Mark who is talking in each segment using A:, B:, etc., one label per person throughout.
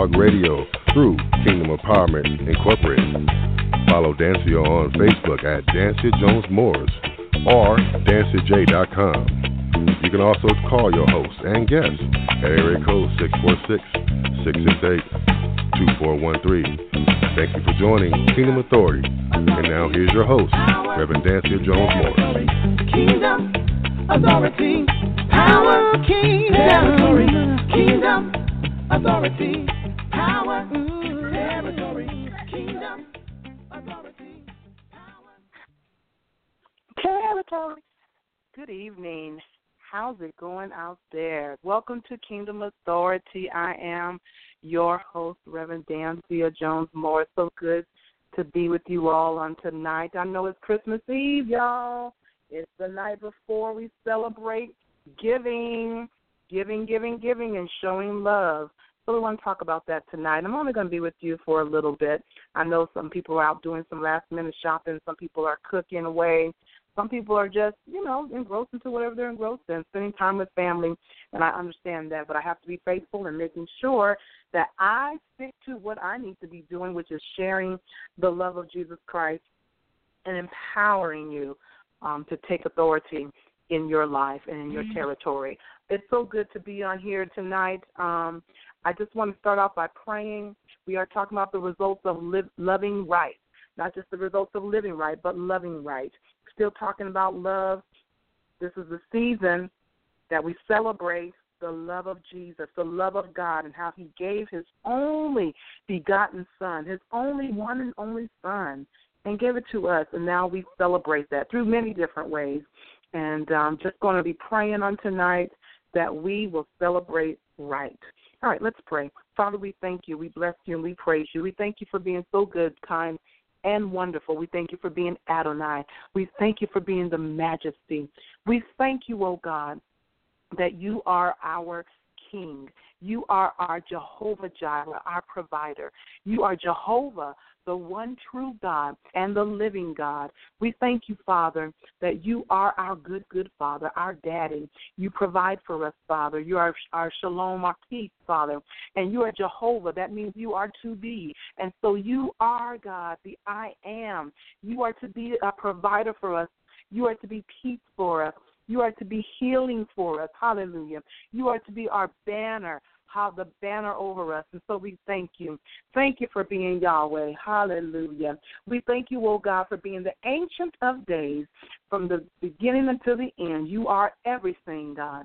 A: Talk Radio through Kingdom Empowerment Incorporated. Follow Dansiea on Facebook at Dansiea Jones Morris or dansieaj.com. You can also call your host and guest at area code 646 668 2413. Thank you for joining Kingdom Authority. And now here's your host, Reverend Dansiea Jones Morris.
B: Kingdom Authority, Power, Territory, Kingdom Authority, Power, Territory, Kingdom Authority, Power.
C: Territory. Good evening. How's it going out there? Welcome to Kingdom Authority. I am your host, Reverend Dansiea Jones Moore. So good to be with you all on tonight. I know it's Christmas Eve, y'all. It's the night before we celebrate giving, giving, giving, giving, and showing love. So we want to talk about that tonight. I'm only going to be with you for a little bit. I know some people are out doing some last minute shopping. Some people are cooking away. Some people are just, you know, engrossed into whatever they're engrossed in, spending time with family, and I understand that. But I have to be faithful and making sure that I stick to what I need to be doing, which is sharing the love of Jesus Christ and empowering you um, to take authority in your life and in your mm-hmm. territory. It's so good to be on here tonight. Um, I just want to start off by praying. We are talking about the results of loving right, not just the results of living right, but loving right still talking about love. This is the season that we celebrate the love of Jesus, the love of God, and how He gave His only begotten Son, His only one and only Son, and gave it to us. And now we celebrate that through many different ways. And I'm um, just going to be praying on tonight that we will celebrate right. All right, let's pray. Father, we thank you. We bless you and we praise you. We thank you for being so good, kind, and wonderful. We thank you for being Adonai. We thank you for being the majesty. We thank you, O oh God, that you are our King. You are our Jehovah Jireh, our provider. You are Jehovah, the one true God and the living God. We thank you, Father, that you are our good, good Father, our daddy. You provide for us, Father. You are our shalom, our peace, Father. And you are Jehovah. That means you are to be. And so you are, God, the I am. You are to be a provider for us. You are to be peace for us. You are to be healing for us. Hallelujah. You are to be our banner how the banner over us. And so we thank you. Thank you for being Yahweh. Hallelujah. We thank you, oh God, for being the ancient of days from the beginning until the end. You are everything, God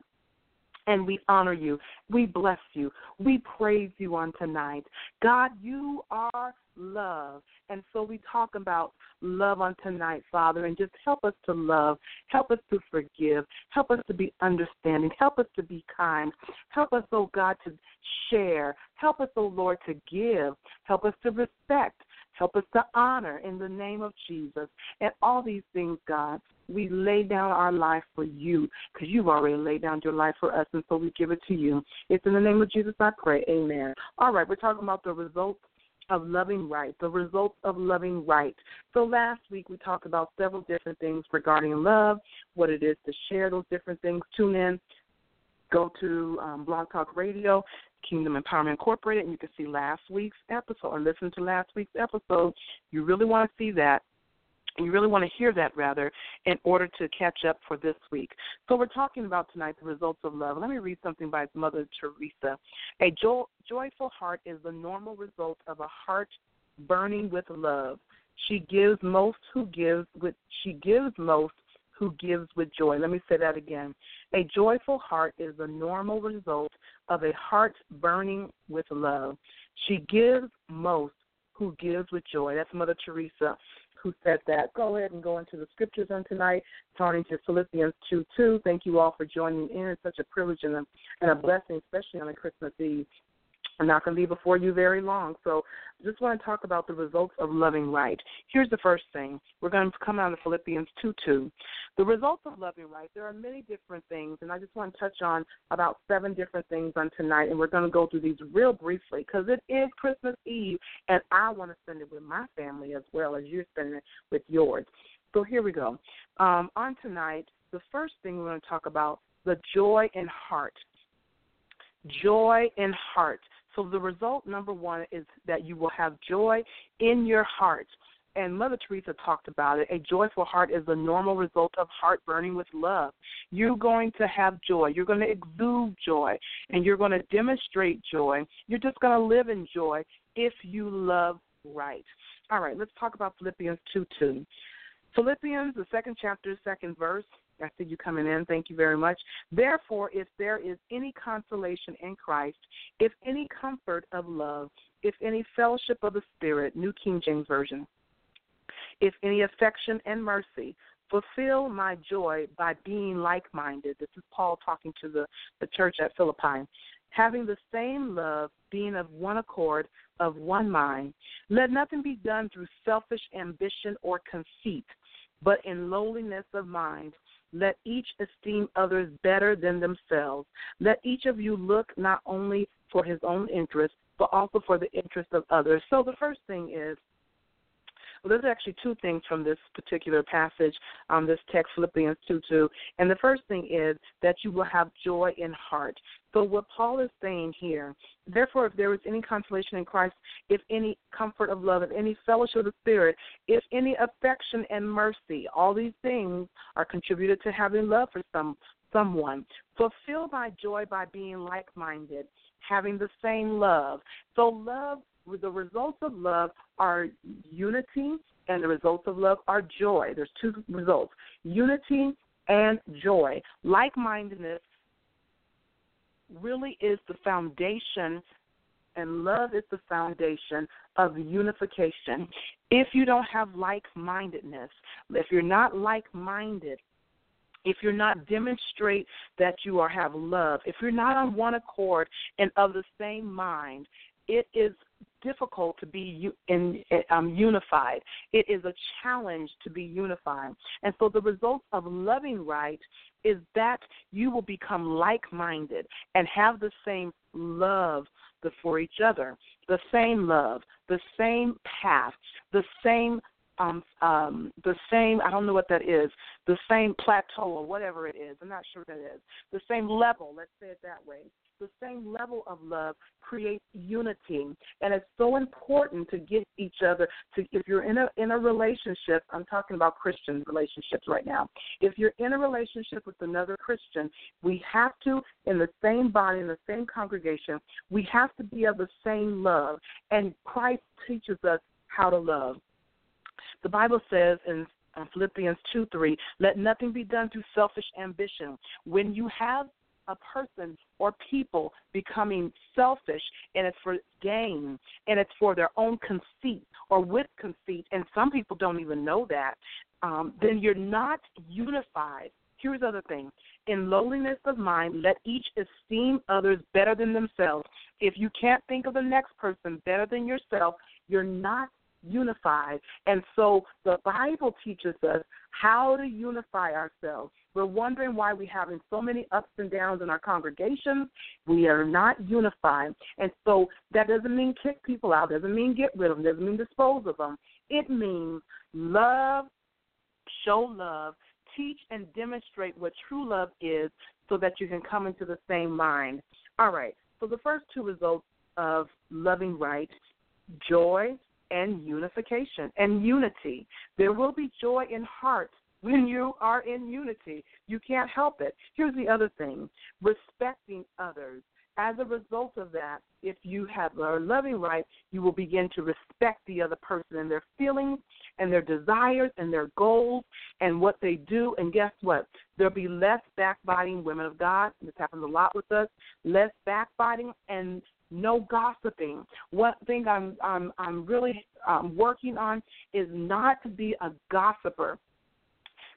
C: and we honor you. We bless you. We praise you on tonight. God, you are love. And so we talk about love on tonight, Father, and just help us to love, help us to forgive, help us to be understanding, help us to be kind, help us, oh God, to share, help us, oh Lord, to give, help us to respect, help us to honor in the name of Jesus. And all these things, God, we lay down our life for you because you've already laid down your life for us, and so we give it to you. It's in the name of Jesus I pray. Amen. All right, we're talking about the results of loving right, the results of loving right. So last week we talked about several different things regarding love, what it is to share those different things. Tune in, go to um, Blog Talk Radio, Kingdom Empowerment Incorporated, and you can see last week's episode or listen to last week's episode. You really want to see that you really want to hear that rather in order to catch up for this week. So we're talking about tonight the results of love. Let me read something by Mother Teresa. A jo- joyful heart is the normal result of a heart burning with love. She gives most who gives with she gives most who gives with joy. Let me say that again. A joyful heart is the normal result of a heart burning with love. She gives most who gives with joy. That's Mother Teresa who said that. Go ahead and go into the scriptures on tonight, turning to Philippians 2 2. Thank you all for joining in. It's such a privilege and a, and a blessing, especially on a Christmas Eve. I'm not going to be before you very long. So I just want to talk about the results of loving right. Here's the first thing. We're going to come out of Philippians 2 2. The results of loving right, there are many different things, and I just want to touch on about seven different things on tonight, and we're going to go through these real briefly because it is Christmas Eve, and I want to spend it with my family as well as you're spending it with yours. So here we go. Um, on tonight, the first thing we're going to talk about the joy in heart. Joy in heart. So the result number one is that you will have joy in your heart. And Mother Teresa talked about it. A joyful heart is the normal result of heart burning with love. You're going to have joy. You're going to exude joy. And you're going to demonstrate joy. You're just going to live in joy if you love right. All right, let's talk about Philippians 2 2. Philippians, the second chapter, second verse. I see you coming in. Thank you very much. Therefore, if there is any consolation in Christ, if any comfort of love, if any fellowship of the Spirit, New King James Version, if any affection and mercy, fulfill my joy by being like minded. This is Paul talking to the, the church at Philippi. Having the same love, being of one accord, of one mind. Let nothing be done through selfish ambition or conceit, but in lowliness of mind let each esteem others better than themselves. Let each of you look not only for his own interest, but also for the interest of others. So the first thing is well, there's actually two things from this particular passage, um, this text, Philippians 2 2. And the first thing is that you will have joy in heart. So, what Paul is saying here, therefore, if there is any consolation in Christ, if any comfort of love, if any fellowship of the Spirit, if any affection and mercy, all these things are contributed to having love for some someone. Fulfill my joy by being like minded, having the same love. So, love the results of love are unity and the results of love are joy. There's two results unity and joy. Like mindedness really is the foundation, and love is the foundation of unification. If you don't have like mindedness, if you're not like minded, if you're not demonstrate that you are have love, if you're not on one accord and of the same mind, it is difficult to be in, um, unified. It is a challenge to be unified. And so the result of loving right is that you will become like minded and have the same love for each other, the same love, the same path, the same um um the same I don't know what that is, the same plateau or whatever it is. I'm not sure what that is. The same level, let's say it that way the same level of love creates unity. And it's so important to get each other to if you're in a in a relationship i'm talking about christian relationships right now. If you're in a relationship with another christian we have to in the same body in the same congregation we have to be of the same love. And christ teaches us how to love. The bible says in uh, Philippians 2 3, let nothing be done through selfish ambition. When you have a person or people becoming selfish and it's for gain and it's for their own conceit or with conceit, and some people don't even know that, um, then you're not unified. Here's the other thing in lowliness of mind, let each esteem others better than themselves. If you can't think of the next person better than yourself, you're not unified. And so the Bible teaches us how to unify ourselves. We're wondering why we're having so many ups and downs in our congregations. We are not unified. And so that doesn't mean kick people out, doesn't mean get rid of them, doesn't mean dispose of them. It means love, show love, teach and demonstrate what true love is so that you can come into the same mind. All right. So the first two results of loving right joy and unification and unity. There will be joy in heart when you are in unity. You can't help it. Here's the other thing respecting others. As a result of that, if you have a loving right, you will begin to respect the other person and their feelings and their desires and their goals and what they do. And guess what? There'll be less backbiting, women of God. This happens a lot with us. Less backbiting and no gossiping. One thing I'm I'm I'm really um, working on is not to be a gossiper,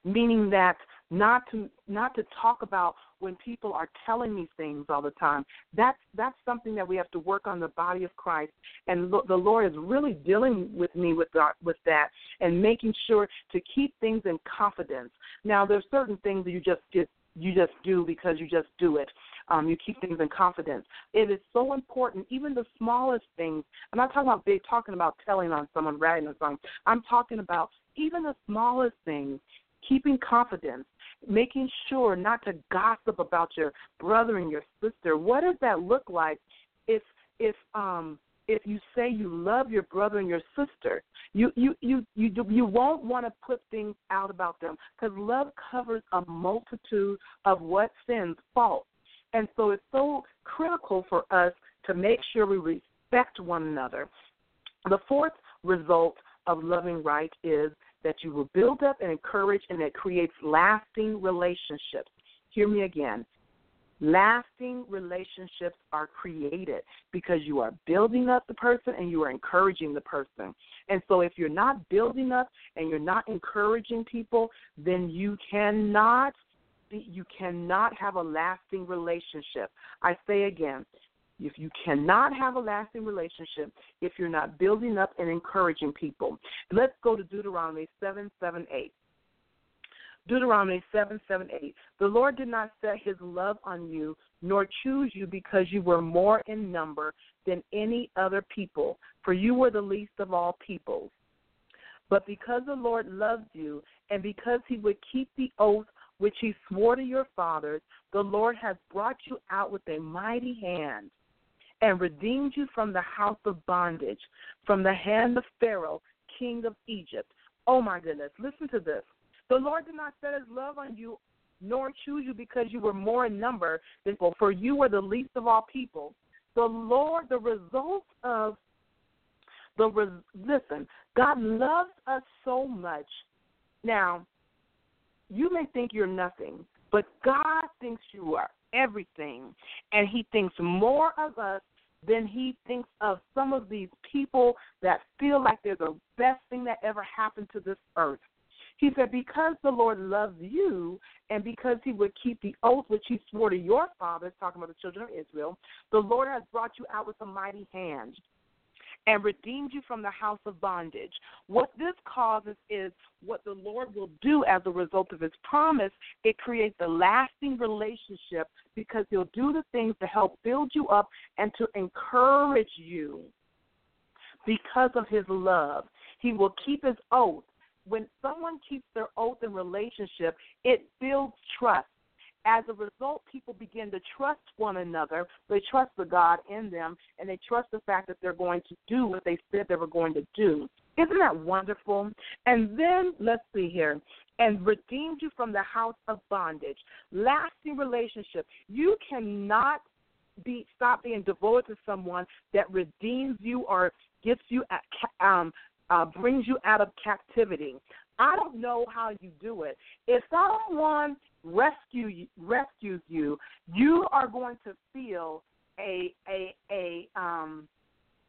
C: meaning that not to not to talk about when people are telling me things all the time. That's that's something that we have to work on the body of Christ, and lo- the Lord is really dealing with me with that, with that, and making sure to keep things in confidence. Now, there's certain things that you just get you just do because you just do it. Um, you keep things in confidence. It is so important, even the smallest things. I'm not talking about big, talking about telling on someone, writing on someone. I'm talking about even the smallest things, keeping confidence, making sure not to gossip about your brother and your sister. What does that look like if if um if you say you love your brother and your sister, you you you you you won't want to put things out about them because love covers a multitude of what sins, faults, and so it's so critical for us to make sure we respect one another. The fourth result of loving right is that you will build up and encourage, and it creates lasting relationships. Hear me again. Lasting relationships are created because you are building up the person and you are encouraging the person. And so, if you're not building up and you're not encouraging people, then you cannot you cannot have a lasting relationship. I say again, if you cannot have a lasting relationship if you're not building up and encouraging people. Let's go to Deuteronomy 7 7 8. Deuteronomy 7 7 8. The Lord did not set his love on you, nor choose you because you were more in number than any other people, for you were the least of all peoples. But because the Lord loves you, and because he would keep the oath which he swore to your fathers, the Lord has brought you out with a mighty hand and redeemed you from the house of bondage, from the hand of Pharaoh, king of Egypt. Oh my goodness, listen to this. The Lord did not set his love on you, nor choose you because you were more in number than people, for you were the least of all people. The Lord, the result of the listen, God loves us so much. Now, you may think you're nothing, but God thinks you are everything. And He thinks more of us than He thinks of some of these people that feel like they're the best thing that ever happened to this earth. He said, Because the Lord loves you, and because he would keep the oath which he swore to your fathers, talking about the children of Israel, the Lord has brought you out with a mighty hand and redeemed you from the house of bondage. What this causes is what the Lord will do as a result of his promise. It creates a lasting relationship because he'll do the things to help build you up and to encourage you because of his love. He will keep his oath. When someone keeps their oath in relationship, it builds trust as a result, people begin to trust one another. They trust the God in them, and they trust the fact that they're going to do what they said they were going to do. Isn't that wonderful? And then, let's see here, and redeemed you from the house of bondage. Lasting relationship. You cannot be stop being devoted to someone that redeems you or gets you um, uh, brings you out of captivity. I don't know how you do it. If someone rescue rescues you, you are going to feel a a a um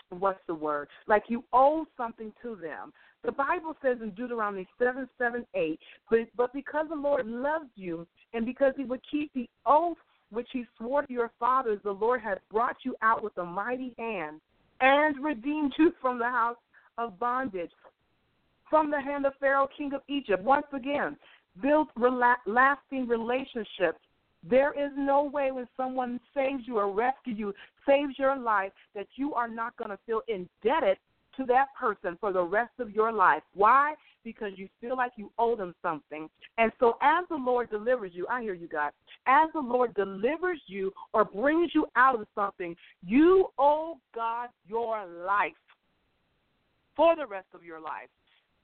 C: what's the word? Like you owe something to them. The Bible says in Deuteronomy seven seven eight, but but because the Lord loves you and because he would keep the oath which he swore to your fathers, the Lord has brought you out with a mighty hand and redeemed you from the house of bondage, from the hand of Pharaoh, king of Egypt. Once again, build rela- lasting relationships. There is no way when someone saves you or rescues you, saves your life, that you are not going to feel indebted to that person for the rest of your life. Why? Because you feel like you owe them something. And so, as the Lord delivers you, I hear you, God, as the Lord delivers you or brings you out of something, you owe God your life for the rest of your life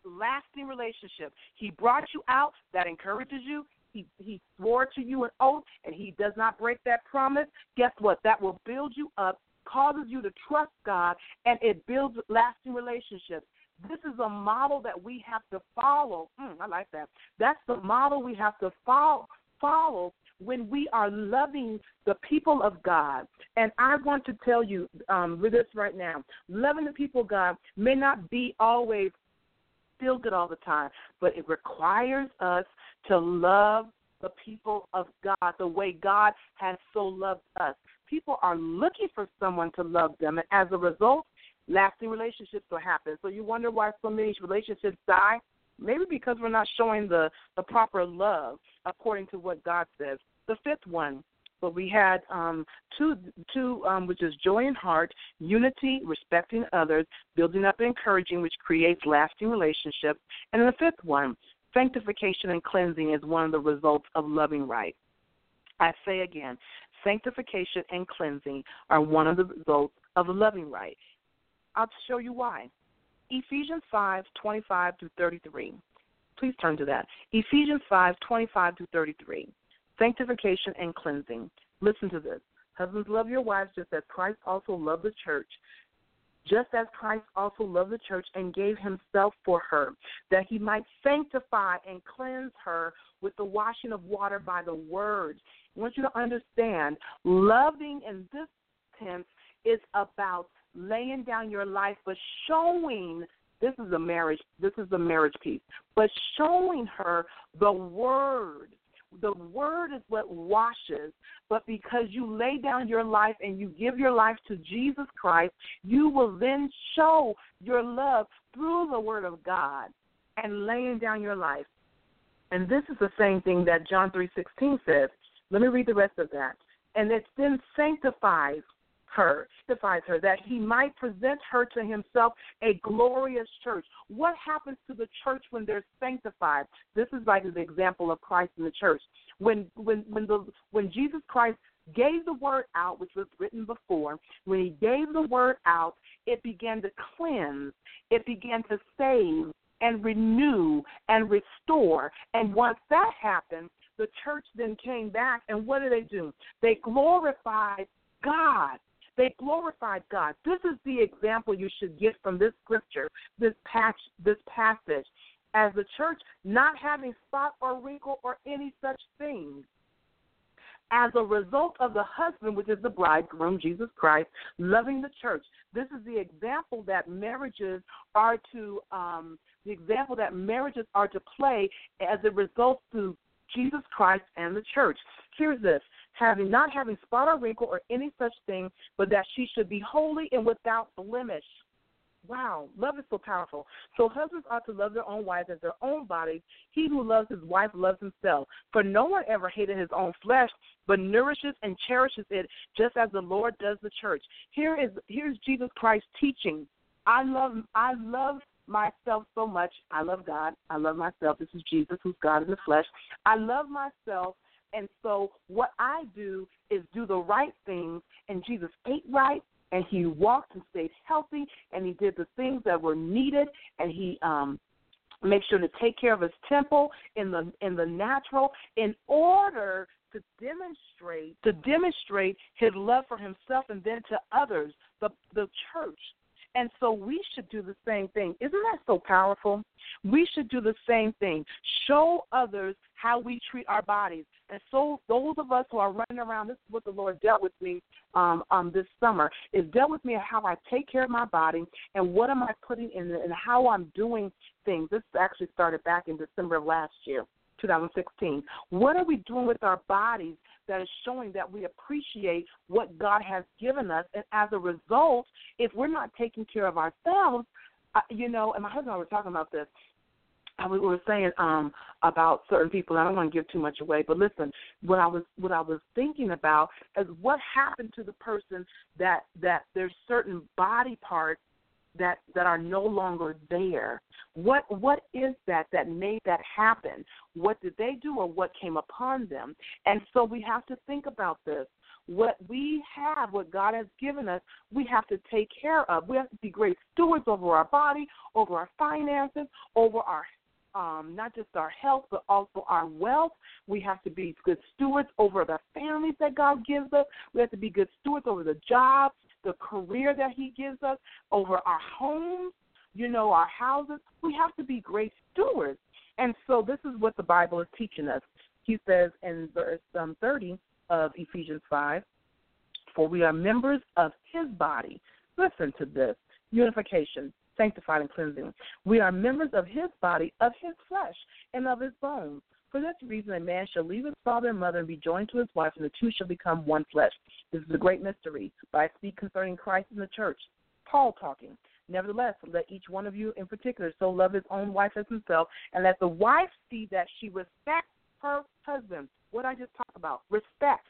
C: lasting relationship. He brought you out, that encourages you. He he swore to you an oath, and he does not break that promise. Guess what? That will build you up, causes you to trust God, and it builds lasting relationships. This is a model that we have to follow. Mm, I like that. That's the model we have to follow follow when we are loving the people of God. And I want to tell you um, with this right now loving the people of God may not be always feel good all the time, but it requires us to love the people of God the way God has so loved us. People are looking for someone to love them, and as a result, lasting relationships will happen. So you wonder why so many relationships die? Maybe because we're not showing the, the proper love according to what God says. The fifth one, but we had um, two, two um, which is joy in heart, unity, respecting others, building up and encouraging, which creates lasting relationships. And then the fifth one, sanctification and cleansing is one of the results of loving right. I say again, sanctification and cleansing are one of the results of loving right. I'll show you why. Ephesians 5 25 through 33. Please turn to that. Ephesians 5 25 through 33. Sanctification and cleansing. Listen to this. Husbands, love your wives just as Christ also loved the church, just as Christ also loved the church and gave himself for her, that he might sanctify and cleanse her with the washing of water by the word. I want you to understand loving in this tense is about laying down your life, but showing this is a marriage this is a marriage piece, but showing her the word. The word is what washes, but because you lay down your life and you give your life to Jesus Christ, you will then show your love through the word of God and laying down your life. And this is the same thing that John 3:16 says. Let me read the rest of that. And it then sanctifies her, sanctifies her, that he might present her to himself a glorious church. What happens to the church when they're sanctified? This is like the example of Christ in the church. When when when the when Jesus Christ gave the word out, which was written before, when he gave the word out, it began to cleanse, it began to save and renew and restore. And once that happened, the church then came back, and what did they do? They glorified God. They glorified God. This is the example you should get from this scripture, this patch, this passage, as the church not having spot or wrinkle or any such thing. As a result of the husband, which is the bridegroom, Jesus Christ, loving the church. This is the example that marriages are to um, the example that marriages are to play as it results to Jesus Christ and the church. Here's this having not having spot or wrinkle or any such thing, but that she should be holy and without blemish. Wow, love is so powerful. So husbands ought to love their own wives as their own bodies. He who loves his wife loves himself. For no one ever hated his own flesh, but nourishes and cherishes it, just as the Lord does the church. Here is here's Jesus Christ teaching. I love I love myself so much. I love God. I love myself. This is Jesus, who's God in the flesh. I love myself and so what I do is do the right things. And Jesus ate right, and he walked and stayed healthy, and he did the things that were needed, and he um made sure to take care of his temple in the in the natural in order to demonstrate to demonstrate his love for himself and then to others, the the church. And so we should do the same thing. Isn't that so powerful? We should do the same thing. Show others how we treat our bodies. And so those of us who are running around, this is what the Lord dealt with me um, um, this summer, is dealt with me how I take care of my body and what am I putting in it and how I'm doing things. This actually started back in December of last year. 2016. What are we doing with our bodies that is showing that we appreciate what God has given us? And as a result, if we're not taking care of ourselves, you know, and my husband and I were talking about this. I we were saying um about certain people. I don't want to give too much away, but listen, what I was what I was thinking about is what happened to the person that that there's certain body parts that that are no longer there. What what is that that made that happen? What did they do or what came upon them? And so we have to think about this. What we have, what God has given us, we have to take care of. We have to be great stewards over our body, over our finances, over our um, not just our health, but also our wealth. We have to be good stewards over the families that God gives us. We have to be good stewards over the jobs the career that He gives us, over our homes, you know, our houses. We have to be great stewards. And so this is what the Bible is teaching us. He says in verse um, 30 of Ephesians 5 For we are members of His body. Listen to this unification, sanctified, and cleansing. We are members of His body, of His flesh, and of His bones. For this reason, a man shall leave his father and mother and be joined to his wife, and the two shall become one flesh. This is a great mystery, but I speak concerning Christ and the church. Paul talking. Nevertheless, let each one of you in particular so love his own wife as himself, and let the wife see that she respects her husband. What I just talked about, respect.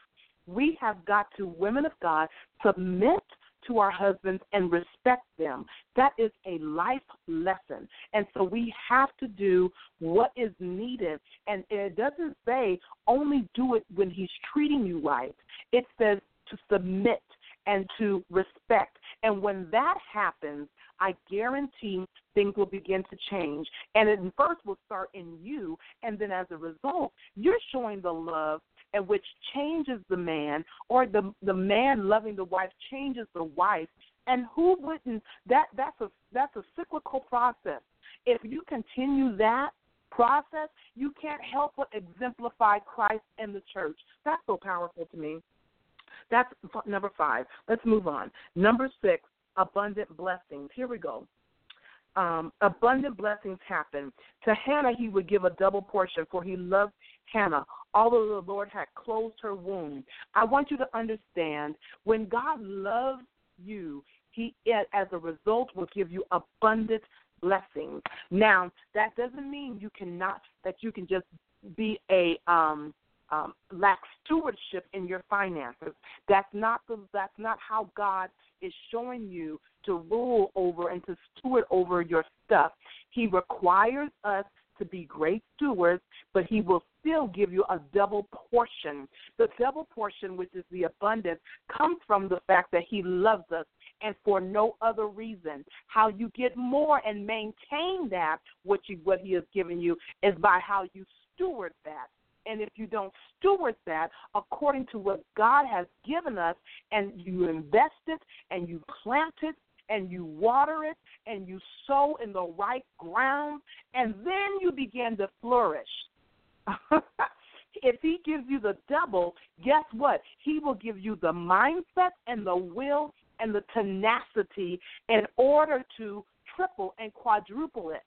C: We have got to, women of God, submit to our husbands and respect them. That is a life lesson. And so we have to do what is needed. And it doesn't say only do it when he's treating you right, it says to submit and to respect. And when that happens, I guarantee things will begin to change. And it first will start in you, and then as a result, you're showing the love and which changes the man, or the the man loving the wife changes the wife. And who wouldn't? That that's a that's a cyclical process. If you continue that process, you can't help but exemplify Christ and the church. That's so powerful to me. That's number five. Let's move on. Number six, abundant blessings. Here we go. Um, abundant blessings happen. To Hannah, he would give a double portion, for he loved Hannah, although the Lord had closed her womb. I want you to understand when God loves you, he, as a result, will give you abundant blessings. Now, that doesn't mean you cannot, that you can just be a, um, um, lack stewardship in your finances. That's not the that's not how God is showing you to rule over and to steward over your stuff. He requires us to be great stewards, but he will still give you a double portion. The double portion, which is the abundance, comes from the fact that he loves us and for no other reason. How you get more and maintain that, what you what he has given you, is by how you steward that. And if you don't steward that according to what God has given us, and you invest it and you plant it and you water it and you sow in the right ground, and then you begin to flourish. if he gives you the double, guess what? He will give you the mindset and the will and the tenacity in order to triple and quadruple it.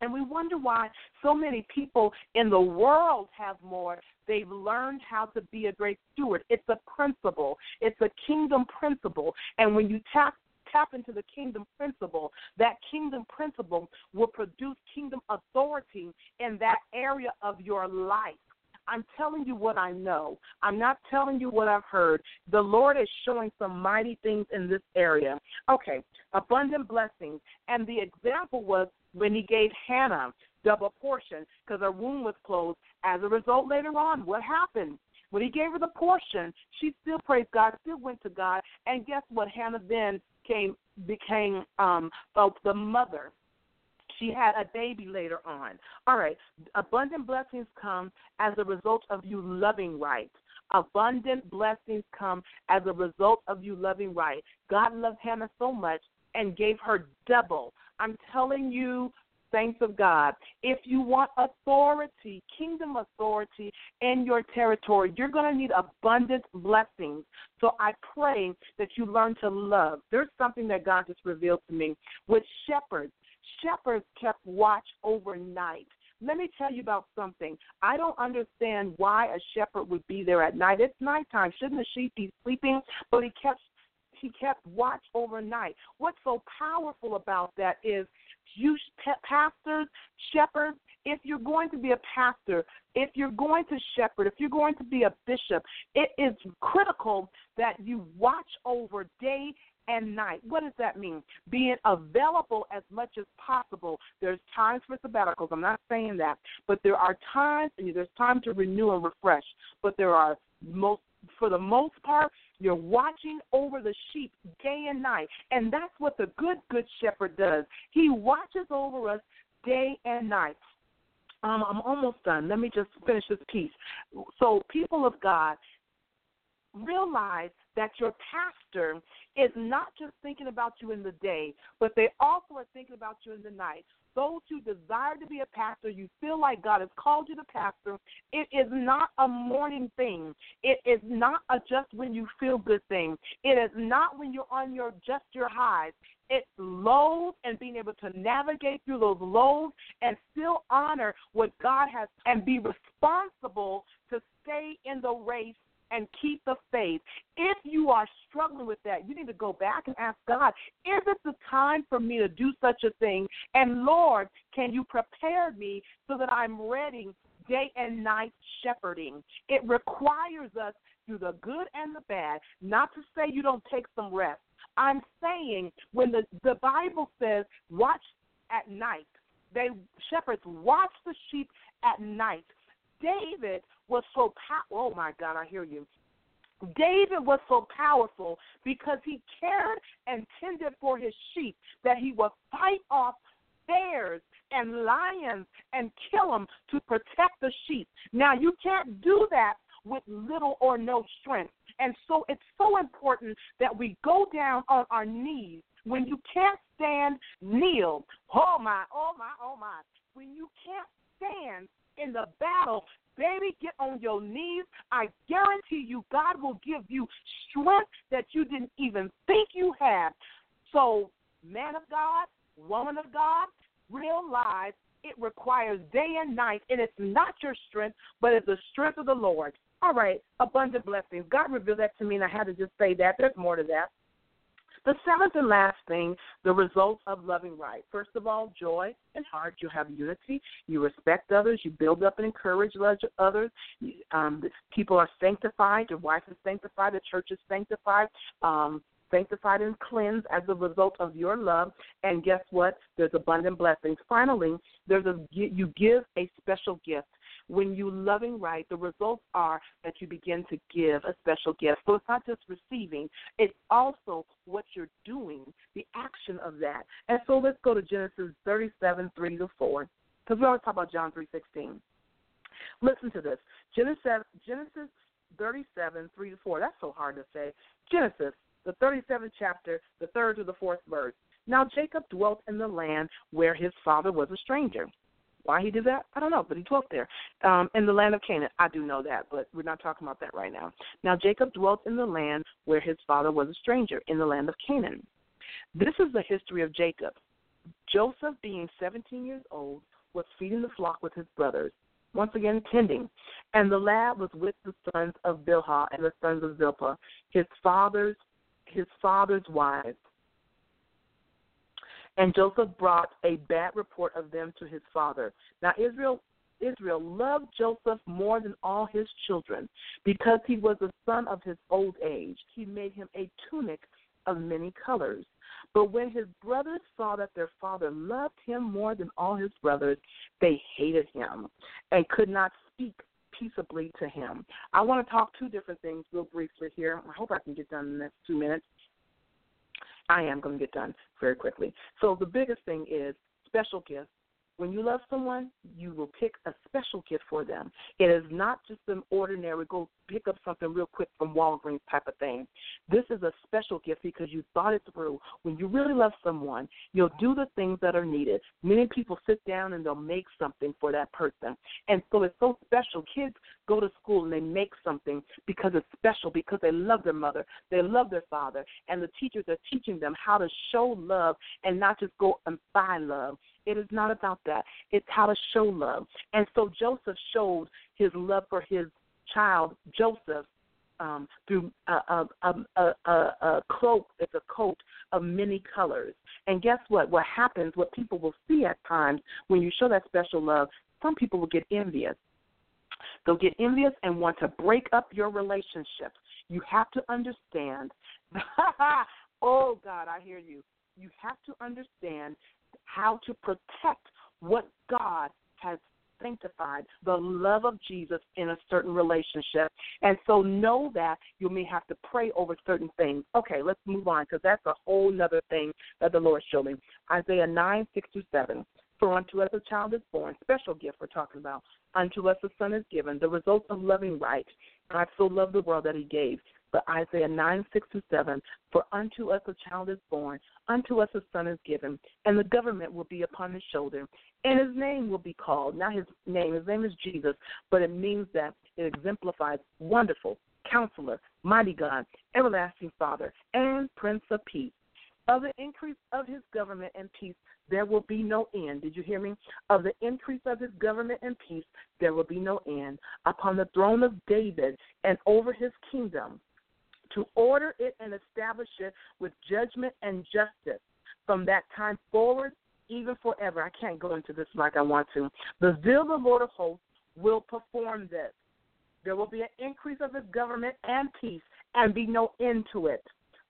C: And we wonder why so many people in the world have more. They've learned how to be a great steward. It's a principle, it's a kingdom principle. And when you tap tap into the kingdom principle, that kingdom principle will produce kingdom authority in that area of your life. I'm telling you what I know. I'm not telling you what I've heard. The Lord is showing some mighty things in this area. Okay, abundant blessings. And the example was when he gave Hannah double portion because her womb was closed. As a result, later on, what happened? When he gave her the portion, she still praised God, still went to God, and guess what? Hannah then came became um the mother. She had a baby later on. All right, abundant blessings come as a result of you loving right. Abundant blessings come as a result of you loving right. God loved Hannah so much and gave her double. I'm telling you, saints of God, if you want authority, kingdom authority in your territory, you're going to need abundant blessings. So I pray that you learn to love. There's something that God just revealed to me with shepherds. Shepherds kept watch overnight. Let me tell you about something. I don't understand why a shepherd would be there at night. It's nighttime. Shouldn't the sheep be sleeping? But he kept he kept watch overnight. What's so powerful about that is you pastors, shepherds, if you're going to be a pastor, if you're going to shepherd, if you're going to be a bishop, it is critical that you watch over day and night. What does that mean? Being available as much as possible. There's times for sabbaticals. I'm not saying that, but there are times, and there's time to renew and refresh. But there are most, for the most part, you're watching over the sheep day and night. And that's what the good, good shepherd does. He watches over us day and night. Um, I'm almost done. Let me just finish this piece. So, people of God, realize that your pastor is not just thinking about you in the day, but they also are thinking about you in the night. Those who desire to be a pastor, you feel like God has called you to pastor, it is not a morning thing. It is not a just when you feel good thing. It is not when you're on your just your highs. It's lows and being able to navigate through those lows and still honor what God has and be responsible to stay in the race and keep the faith. If you are struggling with that, you need to go back and ask God, is it the time for me to do such a thing? And Lord, can you prepare me so that I'm ready day and night shepherding? It requires us through the good and the bad, not to say you don't take some rest. I'm saying when the, the Bible says watch at night, they shepherds watch the sheep at night. David was so powerful. Oh my God, I hear you. David was so powerful because he cared and tended for his sheep that he would fight off bears and lions and kill them to protect the sheep. Now, you can't do that with little or no strength. And so it's so important that we go down on our knees. When you can't stand, kneel. Oh my, oh my, oh my. When you can't stand in the battle, Baby, get on your knees. I guarantee you, God will give you strength that you didn't even think you had. So, man of God, woman of God, realize it requires day and night, and it's not your strength, but it's the strength of the Lord. All right, abundant blessings. God revealed that to me, and I had to just say that. There's more to that. The seventh and last thing, the results of loving right. First of all, joy and heart. You have unity. You respect others. You build up and encourage others. Um, people are sanctified. Your wife is sanctified. The church is sanctified. Um, sanctified and cleansed as a result of your love. And guess what? There's abundant blessings. Finally, there's a you give a special gift. When you loving right, the results are that you begin to give a special gift. So it's not just receiving; it's also what you're doing, the action of that. And so let's go to Genesis 37, 3 to 4, because we always talk about John 3, 16. Listen to this. Genesis, Genesis 37, 3 to 4. That's so hard to say. Genesis the 37th chapter, the third to the fourth verse. Now Jacob dwelt in the land where his father was a stranger. Why he did that, I don't know, but he dwelt there. Um, in the land of Canaan, I do know that, but we're not talking about that right now. Now Jacob dwelt in the land where his father was a stranger, in the land of Canaan. This is the history of Jacob. Joseph, being 17 years old, was feeding the flock with his brothers, once again tending. And the lad was with the sons of Bilhah and the sons of Zilpah, his father's his father's wives. And Joseph brought a bad report of them to his father. Now Israel Israel loved Joseph more than all his children because he was the son of his old age. He made him a tunic of many colors. But when his brothers saw that their father loved him more than all his brothers, they hated him and could not speak peaceably to him. I want to talk two different things real briefly here. I hope I can get done in the next two minutes. I am going to get done very quickly. So the biggest thing is special gifts when you love someone, you will pick a special gift for them. It is not just an ordinary go pick up something real quick from Walgreens type of thing. This is a special gift because you thought it through. When you really love someone, you'll do the things that are needed. Many people sit down and they'll make something for that person. And so it's so special. Kids go to school and they make something because it's special, because they love their mother, they love their father, and the teachers are teaching them how to show love and not just go and buy love. It is not about that. It's how to show love. And so Joseph showed his love for his child, Joseph, um, through a, a, a, a, a cloak. It's a coat of many colors. And guess what? What happens, what people will see at times when you show that special love, some people will get envious. They'll get envious and want to break up your relationship. You have to understand. oh, God, I hear you. You have to understand how to protect what God has sanctified, the love of Jesus in a certain relationship. And so know that you may have to pray over certain things. Okay, let's move on because that's a whole other thing that the Lord showed me. Isaiah 9, 6 through 7. For unto us a child is born, special gift we're talking about. Unto us a son is given, the result of loving right. God so loved the world that he gave But Isaiah 9, 6 to 7, For unto us a child is born, unto us a son is given, and the government will be upon his shoulder, and his name will be called, not his name, his name is Jesus, but it means that it exemplifies wonderful, counselor, mighty God, everlasting Father, and Prince of Peace. Of the increase of his government and peace, there will be no end. Did you hear me? Of the increase of his government and peace, there will be no end. Upon the throne of David and over his kingdom, to order it and establish it with judgment and justice from that time forward, even forever. I can't go into this like I want to. The zeal of the Lord of hosts will perform this. There will be an increase of his government and peace, and be no end to it.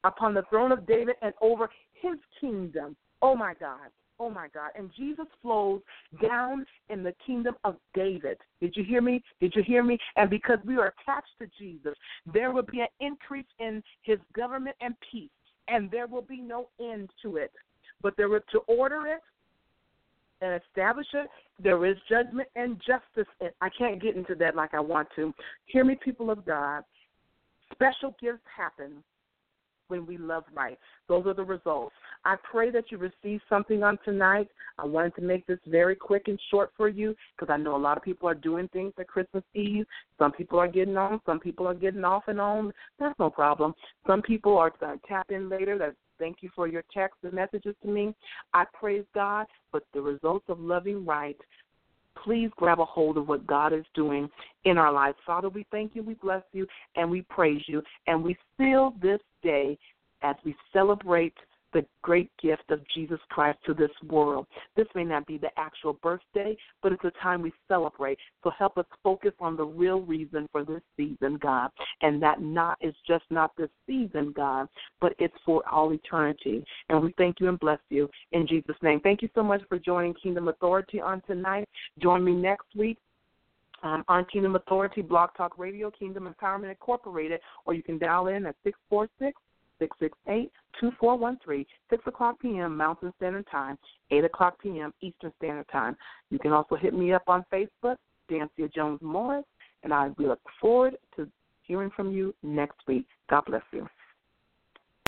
C: Upon the throne of David and over his kingdom. Oh my God. Oh my God. And Jesus flows down in the kingdom of David. Did you hear me? Did you hear me? And because we are attached to Jesus, there will be an increase in his government and peace, and there will be no end to it. But there to order it and establish it, there is judgment and justice. And I can't get into that like I want to. Hear me, people of God. Special gifts happen when we love right. Those are the results. I pray that you receive something on tonight. I wanted to make this very quick and short for you because I know a lot of people are doing things at Christmas Eve. Some people are getting on, some people are getting off and on. That's no problem. Some people are going to tap in later. That thank you for your texts and messages to me. I praise God, but the results of loving right please grab a hold of what God is doing in our lives. Father, we thank you, we bless you, and we praise you. And we seal this day as we celebrate the great gift of Jesus Christ to this world. This may not be the actual birthday, but it's a time we celebrate. So help us focus on the real reason for this season, God. And that not is just not this season, God, but it's for all eternity. And we thank you and bless you in Jesus' name. Thank you so much for joining Kingdom Authority on tonight. Join me next week um, on Kingdom Authority, Blog Talk Radio, Kingdom Empowerment Incorporated, or you can dial in at 646 668 2413, 6 o'clock p.m. Mountain Standard Time, 8 o'clock p.m. Eastern Standard Time. You can also hit me up on Facebook, Dansiea Jones Morris, and I look forward to hearing from you next week. God bless you.